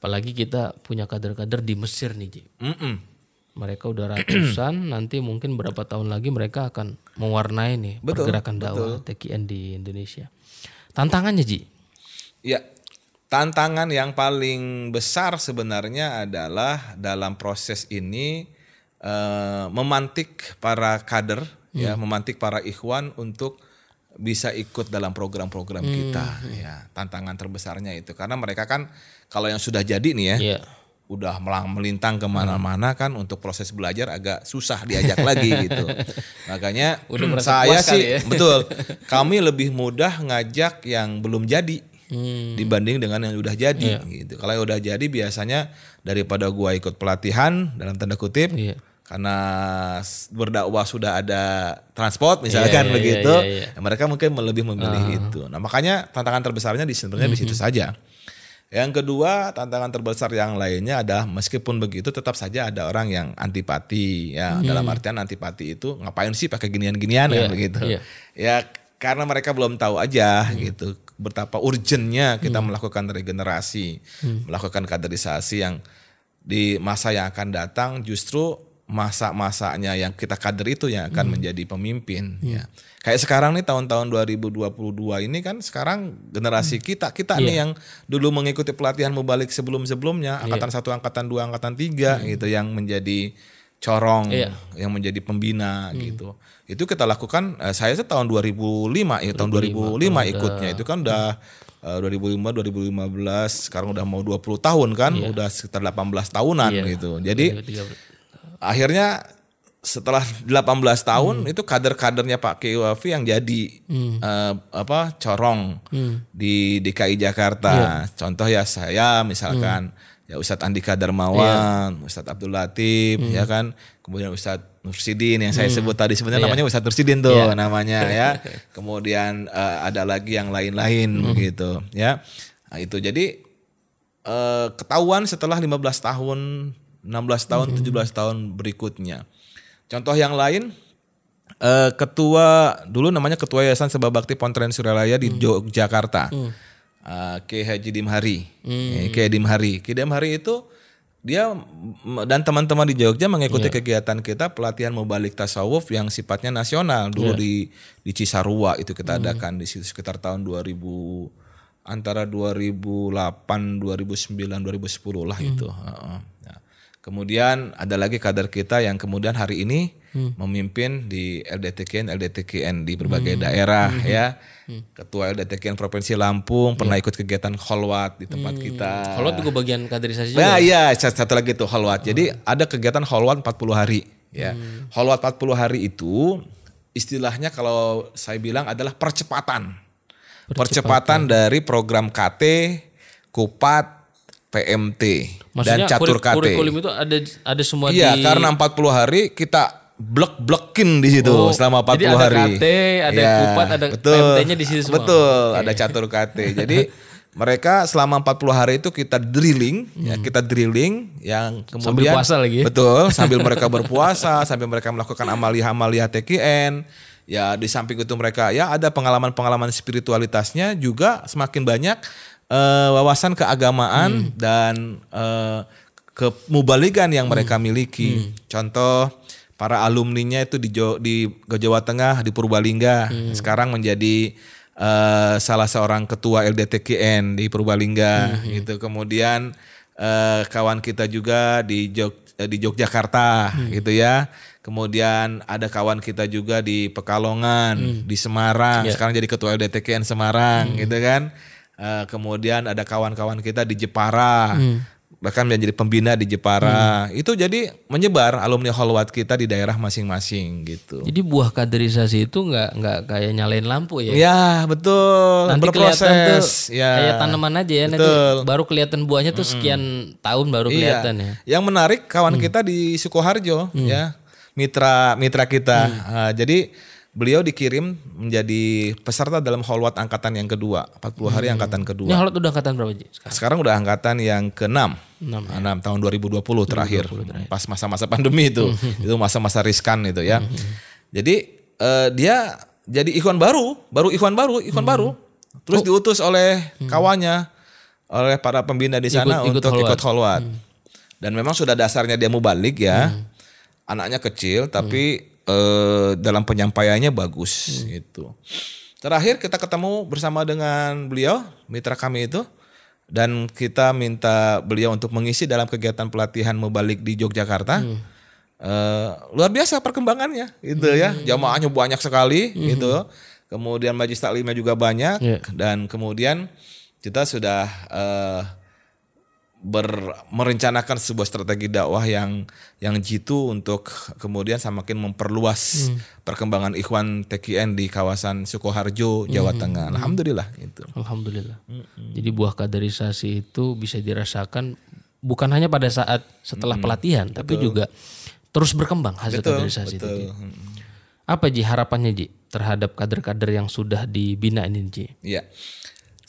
Apalagi kita punya kader-kader di Mesir nih Ji. Mm-mm. Mereka udah ratusan, nanti mungkin berapa tahun lagi mereka akan mewarnai nih Betul, pergerakan dakwah TKN di Indonesia. Tantangannya Ji. Ya, tantangan yang paling besar sebenarnya adalah dalam proses ini eh, memantik para kader, ya, memantik para ikhwan untuk bisa ikut dalam program-program kita. Ya, tantangan terbesarnya itu karena mereka kan kalau yang sudah jadi nih ya, Iya. udah melang melintang ke mana-mana kan untuk proses belajar agak susah diajak lagi gitu. Makanya Udah saya sih ya. betul. Kami lebih mudah ngajak yang belum jadi dibanding dengan yang udah jadi gitu. Kalau yang udah jadi biasanya daripada gua ikut pelatihan dalam tanda kutip Iya. karena berdakwah sudah ada transport misalkan Iya, iya, begitu, iya, iya. ya mereka mungkin lebih memilih itu. Nah makanya tantangan terbesarnya di sebenarnya di situ saja. Yang kedua tantangan terbesar yang lainnya adalah meskipun begitu tetap saja ada orang yang antipati ya dalam artian antipati itu ngapain sih pakai ginian-ginian Iya, ya begitu. iya. Ya karena mereka belum tahu aja gitu betapa urgentnya kita melakukan regenerasi, melakukan kaderisasi yang di masa yang akan datang justru masa-masanya yang kita kader itu yang akan menjadi pemimpin ya. Kayak sekarang nih tahun-tahun 2022 ini kan sekarang generasi kita kita nih yang dulu mengikuti pelatihan mubalik sebelum-sebelumnya angkatan satu, angkatan dua, angkatan tiga gitu yang menjadi corong Iya. yang menjadi pembina gitu. Itu kita lakukan eh, saya sih tahun 2005 ya tahun 2005 ikutnya. Itu kan udah eh, 2005 2015 sekarang udah mau 20 tahun kan udah sekitar 18 tahunan Iya. gitu. Jadi Tiga- akhirnya setelah 18 tahun itu kader-kadernya Pak Kiai Wafi yang jadi eh, apa corong di DKI Jakarta. Contoh ya saya misalkan ya Ustadz Andika Darmawan, Ustadz Abdul Latif ya kan, kemudian Ustadz Nursidin yang saya sebut tadi. Sebenarnya namanya Ustadz Nursidin tuh namanya ya. Kemudian eh, ada lagi yang lain-lain begitu ya. Nah, itu. Jadi eh, ketahuan setelah 15 tahun, 16 tahun, 17 tahun berikutnya. Contoh yang lain, eh, ketua dulu namanya ketua Yayasan Sebab Bakti Pontren Suralaya di Yogyakarta, Eh, Kiai Haji Dimhari, Eh, Kiai Dimhari, Kiai Dimhari itu dia dan teman-teman di Jogja mengikuti kegiatan kita pelatihan mubalik tasawuf yang sifatnya nasional. Dulu di di Cisarua itu kita adakan di situ sekitar tahun 2000 antara 2008, 2009, 2010 lah itu. Heeh. Nah, kemudian ada lagi kader kita yang kemudian hari ini memimpin di LDTKN, LDTKN di berbagai daerah ya. Ketua LDTKN Provinsi Lampung pernah ikut kegiatan kholwat di tempat kita. Kalau juga bagian kaderisasi juga. Nah, iya, satu lagi tuh holwat. Jadi ada kegiatan holwat 40 hari, ya. Holwat 40 hari itu istilahnya kalau saya bilang adalah percepatan. Percepatan, dari program KT, Kupat, PMT Maksudnya dan catur kurik- KT. kurikulum itu ada ada semua Iya, di karena 40 hari kita blek-blekin di situ Oh, selama 40 jadi ada hari. KT, ada Iya, Kupat, ada betul, PMT-nya di situ semua. Betul, ada catur KT. jadi mereka selama 40 hari itu kita drilling, ya kita drilling yang kemudian Hmm. Sambil puasa lagi ya? Betul, sambil mereka berpuasa, sambil mereka melakukan amalia-amalia TKN. Ya di samping itu mereka ya ada pengalaman-pengalaman spiritualitasnya juga semakin banyak eh, wawasan keagamaan dan eh, kemubaligan yang mereka miliki. Contoh para alumninya itu di Jo- di Jawa Tengah di Purbalingga sekarang menjadi eh, salah seorang ketua LDTKN di Purbalingga gitu. Kemudian eh, kawan kita juga di Jog eh, di Yogyakarta gitu ya. Kemudian ada kawan kita juga di Pekalongan, di Semarang. Sekarang jadi ketua LDTKN Semarang gitu kan. Eh, kemudian ada kawan-kawan kita di Jepara. Bahkan menjadi pembina di Jepara. Itu jadi menyebar alumni Holwat kita di daerah masing-masing gitu. Jadi buah kaderisasi itu nggak nggak kayak nyalain lampu ya. Ya, betul. Nanti Berproses. kelihatan tuh ya. kayak tanaman aja ya nanti Betul. baru kelihatan buahnya tuh sekian tahun baru kelihatan ya. Yang menarik kawan kita di Sukoharjo ya, mitra mitra kita. Ah, jadi beliau dikirim menjadi peserta dalam Holwat angkatan yang kedua, 40 hari angkatan Ini kedua. Holot udah angkatan berapa Ji? Sekarang. Sekarang udah angkatan yang ke-6. 6 tahun 2020 terakhir. Pas masa-masa pandemi itu. itu masa-masa riskan itu ya. Jadi eh, dia jadi ikhwan baru, baru ikhwan baru, ikhwan baru. Terus diutus oleh kawannya oleh para pembina di sana Ikut- ikut untuk holwat. ikut holwat. Dan memang sudah dasarnya dia mau balik ya. Anaknya kecil tapi eh, dalam penyampaiannya bagus gitu. Terakhir kita ketemu bersama dengan beliau, mitra kami itu dan kita minta beliau untuk mengisi dalam kegiatan pelatihan mubalik di Yogyakarta. Eh, luar biasa perkembangannya gitu ya. Jamaahnya banyak sekali gitu. Kemudian majlis taklimnya juga banyak Iya. dan kemudian kita sudah eh, ber, merencanakan sebuah strategi dakwah yang yang jitu untuk kemudian semakin memperluas perkembangan Ikhwan TKN di kawasan Sukoharjo, Jawa Tengah. Alhamdulillah itu. Alhamdulillah. Jadi buah kaderisasi itu bisa dirasakan bukan hanya pada saat setelah pelatihan, tapi juga terus berkembang hasil kaderisasi itu. Ji. Apa Ji harapannya Ji terhadap kader-kader yang sudah dibina ini Ji? Iya.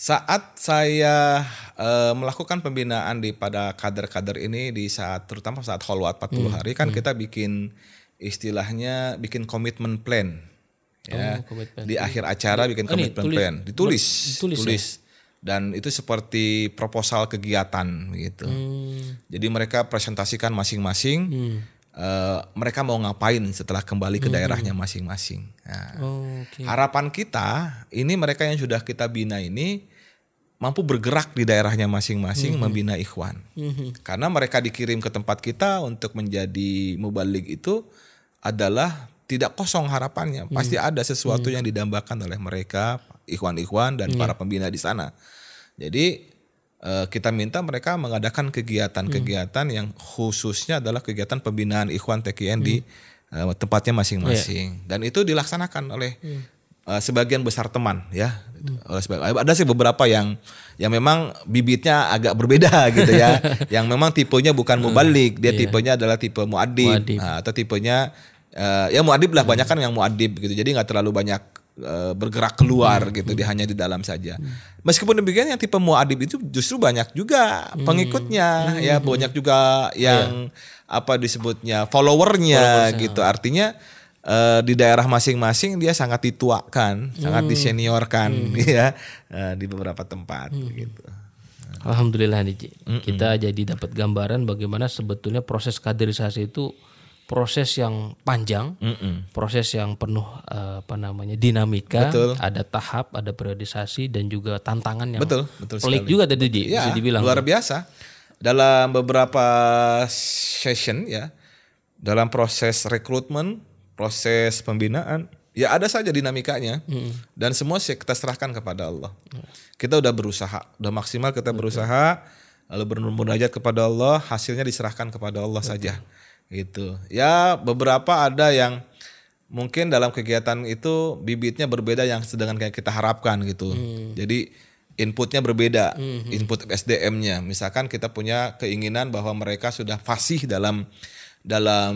Saat saya eh, melakukan pembinaan di pada kader-kader ini di saat terutama saat holwat 40 hari kan kita bikin istilahnya bikin komitmen plan ya. Oh, komitmen. Di akhir acara bikin Oh, komitmen tulis- plan, ditulis, ditulis ya? tulis. Dan itu seperti proposal kegiatan gitu. Hmm. Jadi mereka presentasikan masing-masing eh, mereka mau ngapain setelah kembali ke daerahnya masing-masing. Nah, Oh, oke. Harapan kita ini mereka yang sudah kita bina ini mampu bergerak di daerahnya masing-masing membina ikhwan. Karena mereka dikirim ke tempat kita untuk menjadi mubalik itu adalah tidak kosong harapannya. Pasti ada sesuatu yang didambakan oleh mereka, ikhwan-ikhwan dan para pembina di sana. Jadi eh, kita minta mereka mengadakan kegiatan-kegiatan yang khususnya adalah kegiatan pembinaan ikhwan TKN di eh, tempatnya masing-masing. Dan itu dilaksanakan oleh eh, sebagian besar teman ya. Sebag- Ada sih beberapa yang yang memang bibitnya agak berbeda gitu ya. yang memang tipenya bukan mubalik, dia tipenya adalah tipe muadib, Muadib. Nah, atau tipenya eh, ya muadib lah banyak kan yang muadib gitu. Jadi nggak terlalu banyak bergerak keluar gitu, dia hanya di dalam saja. Meskipun demikian yang tipe muadib itu justru banyak juga pengikutnya, ya banyak juga yang apa disebutnya followernya gitu. Artinya eh, di daerah masing-masing dia sangat dituakan, sangat diseniorkan ya eh, di beberapa tempat gitu. Alhamdulillah nih Ji. Kita jadi dapat gambaran bagaimana sebetulnya proses kaderisasi itu proses yang panjang, proses yang penuh eh, apa namanya dinamika, Betul. ada tahap, ada periodisasi dan juga tantangan yang Betul, betul pelik juga tadi Ji, Ya, bisa dibilang. luar biasa. Dalam beberapa session ya, dalam proses rekrutmen, proses pembinaan, ya ada saja dinamikanya. Dan semua sih kita serahkan kepada Allah. Kita udah berusaha, udah maksimal kita berusaha, lalu bermunajat kepada Allah, hasilnya diserahkan kepada Allah saja. Gitu. Ya, beberapa ada yang mungkin dalam kegiatan itu bibitnya berbeda yang sedang kayak kita harapkan gitu. Jadi inputnya berbeda, input SDM-nya. Misalkan kita punya keinginan bahwa mereka sudah fasih dalam dalam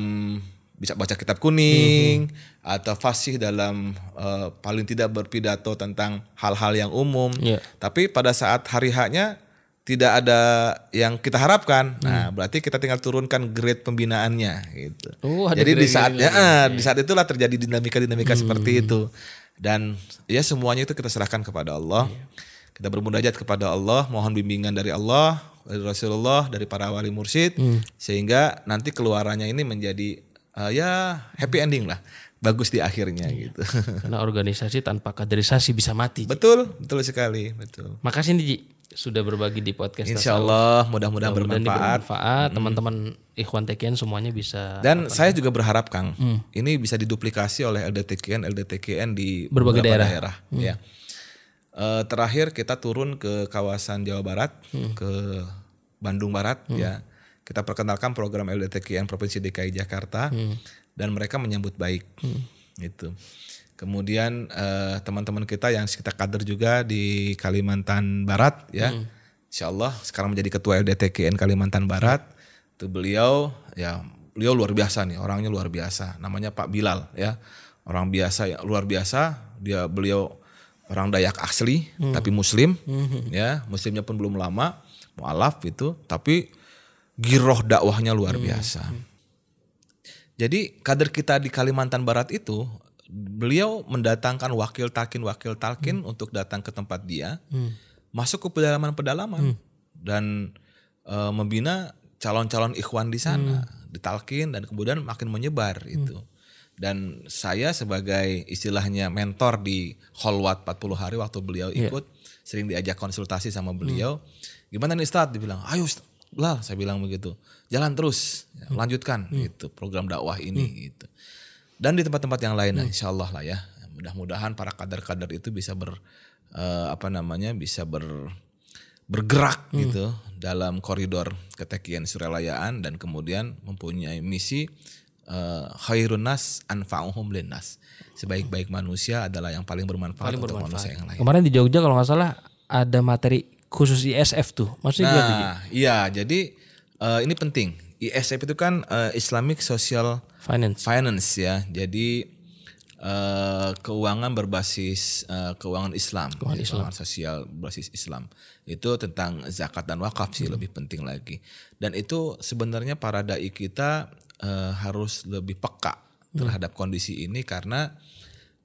bisa baca kitab kuning atau fasih dalam eh, paling tidak berpidato tentang hal-hal yang umum. Iya. Tapi pada saat hari haknya tidak ada yang kita harapkan. Nah, berarti kita tinggal turunkan grade pembinaannya gitu. Oh, Jadi di saatnya eh, di saat itulah terjadi dinamika-dinamika seperti itu. Dan ya semuanya itu kita serahkan kepada Allah. Kita bermunajat kepada Allah, mohon bimbingan dari Allah, dari Rasulullah, dari para wali mursyid sehingga nanti keluarannya ini menjadi eh, ya happy ending lah. Bagus di akhirnya gitu. Karena organisasi tanpa kaderisasi bisa mati. Ji. betul, betul sekali, betul. Makasih nih Ji sudah berbagi di podcast Insya Allah mudah-mudahan ini bermanfaat. bermanfaat. Teman-teman Ikhwan Tekian semuanya bisa Dan saya juga berharap Kang, ini bisa diduplikasi oleh LDTKN, LDTKN di Berbagai beberapa daerah. Ya. Eh, terakhir kita turun ke kawasan Jawa Barat, ke Bandung Barat, ya. Kita perkenalkan program LDTKN Provinsi DKI Jakarta, dan mereka menyambut baik, gitu. Kemudian eh, teman-teman kita yang kita kader juga di Kalimantan Barat, ya. Insya Allah sekarang menjadi ketua LDTKN Kalimantan Barat. Itu beliau ya beliau luar biasa nih, orangnya luar biasa. Namanya Pak Bilal ya. Orang biasa ya luar biasa. Dia beliau orang Dayak asli tapi muslim ya. Muslimnya pun belum lama, mualaf itu, tapi giroh dakwahnya luar biasa. Jadi kader kita di Kalimantan Barat itu beliau mendatangkan wakil talkin wakil talkin untuk datang ke tempat dia, masuk ke pedalaman-pedalaman dan eh, membina calon-calon ikhwan di sana, ditalkin dan kemudian makin menyebar itu. Dan saya sebagai istilahnya mentor di Holwat 40 hari waktu beliau ikut, sering diajak konsultasi sama beliau. Gimana nih Ustadz? Dibilang, ayo Ustadz. Lah saya bilang begitu. Jalan terus, ya, lanjutkan gitu program dakwah ini gitu. Dan di tempat-tempat yang lain insya Allah lah ya. Mudah-mudahan para kader-kader itu bisa ber eh, apa namanya bisa ber bergerak gitu dalam koridor ketekian surelayaan dan kemudian mempunyai misi eh, khairun nas anfa'uhum linnas. Sebaik-baik manusia adalah yang paling bermanfaat untuk manusia yang lain. Kemarin di Jogja kalau nggak salah ada materi khusus ISF tuh. Maksudnya? Nah, iya, jadi eh, ini penting. ISF itu kan eh, Islamic Social Finance. Finance ya. Jadi eh, keuangan berbasis eh, keuangan Islam, keuangan, keuangan sosial berbasis Islam. Itu tentang zakat dan wakaf sih lebih penting lagi. Dan itu sebenarnya para dai kita eh, harus lebih peka terhadap kondisi ini karena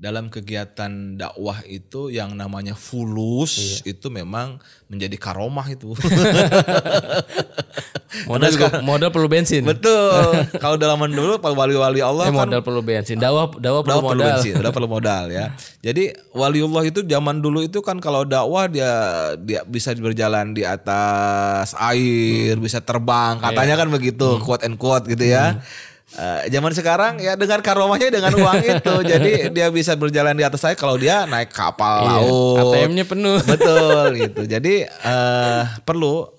dalam kegiatan dakwah itu yang namanya fulus itu memang menjadi karomah itu. Modal juga, modal perlu bensin. Betul. Kalau dalam dulu wali-wali Allah Eh, kan modal perlu bensin. Dakwah dakwah perlu dakwah perlu modal. bensin, udah perlu modal ya. Jadi waliullah itu zaman dulu itu kan kalau dakwah dia dia bisa berjalan di atas air, bisa terbang, katanya kan begitu, quote and quote gitu ya. Eh, zaman sekarang ya dengan karomahnya dengan uang itu, jadi dia bisa berjalan di atas air kalau dia naik kapal laut. ATM-nya penuh. Betul gitu. Jadi eh perlu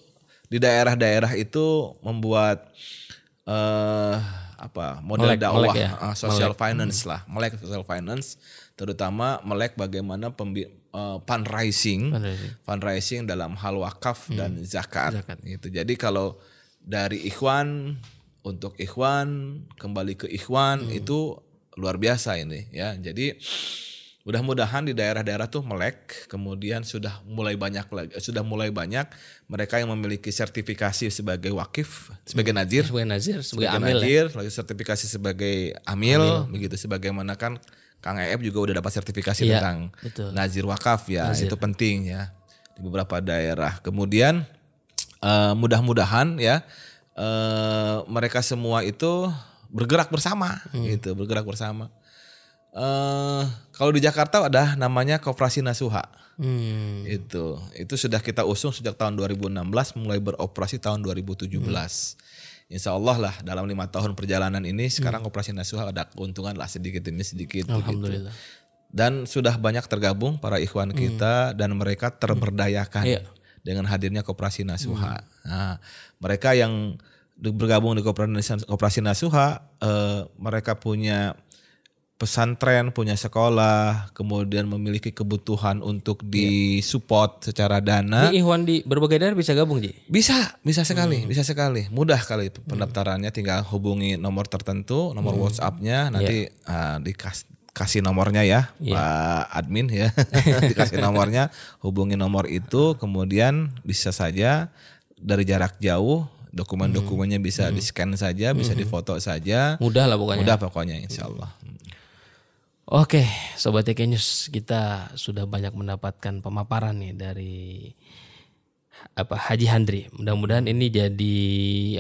di daerah-daerah itu membuat eh apa model Melek- dakwah melek ya? eh, social finance lah, melek social finance, terutama melek bagaimana pembi- eh, fundraising, Fundraising. fundraising dalam hal wakaf dan zakat, gitu. Jadi kalau dari ikhwan untuk ikhwan kembali ke ikhwan itu luar biasa ini ya. Jadi mudah-mudahan di daerah-daerah tuh melek kemudian sudah mulai banyak lagi sudah mulai banyak mereka yang memiliki sertifikasi sebagai wakif sebagai nazir. Sebagai nazir, sebagai sebagai amil ya. nazir lalu sertifikasi sebagai amil, begitu. Sebagaimana kan Kang EF juga udah dapat sertifikasi Iya, tentang betul. nazir wakaf ya. Itu penting ya di beberapa daerah. Kemudian eh, mudah-mudahan ya eh, mereka semua itu bergerak bersama Hmm. gitu bergerak bersama eh kalau di Jakarta ada namanya Koperasi Nasuha Hmm. itu itu sudah kita usung sejak tahun 2016 mulai beroperasi tahun 2017 Insya Allah lah dalam lima tahun perjalanan ini sekarang operasi Nasuha ada keuntungan lah sedikit demi sedikit. Alhamdulillah. dan sudah banyak tergabung para ikhwan kita dan mereka terberdayakan Iya. dengan hadirnya koperasi Nasuha nah mereka yang di- bergabung di koperasi, koperasi Nasuha eh, mereka punya pesantren, punya sekolah, kemudian memiliki kebutuhan untuk disupport secara dana. Ini Ikhwan di berbagai daerah bisa gabung, Ji? Bisa, bisa sekali, bisa sekali. Mudah kali itu pendaftarannya tinggal hubungi nomor tertentu, nomor WhatsApp-nya nanti ah, dikas kasih nomornya ya, Pak admin ya. Dikasih nomornya, hubungi nomor itu, kemudian bisa saja dari jarak jauh dokumen-dokumennya bisa di-scan saja, bisa difoto saja. Mudah lah pokoknya. Mudah pokoknya insya Allah. Oke, Sobat TK News, kita sudah banyak mendapatkan pemaparan nih dari apa Haji Handri. Mudah-mudahan ini jadi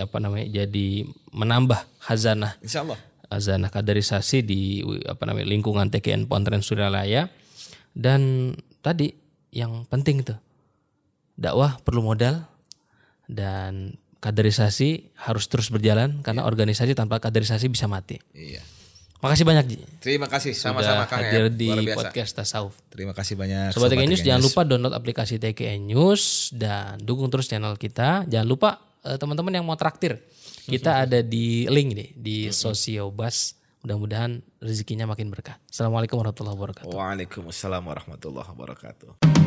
apa namanya? Jadi menambah hazanah Insya Allah. hazanah kaderisasi di apa namanya lingkungan TKN Pontren Suralaya. Dan tadi yang penting tuh dakwah perlu modal dan kaderisasi harus terus berjalan karena organisasi tanpa kaderisasi bisa mati. Iya. Makasih banyak Ji. Terima kasih sama-sama Kang hadir ya. di Luar biasa. podcast Tasawuf. Terima kasih banyak. Sobat TKN News TKN jangan lupa download aplikasi TKN News dan dukung terus channel kita. Jangan lupa eh, teman-teman yang mau traktir. Kita ada di link nih di Sosiobas. Mudah-mudahan rezekinya makin berkah. Assalamualaikum warahmatullahi wabarakatuh. Waalaikumsalam warahmatullahi wabarakatuh.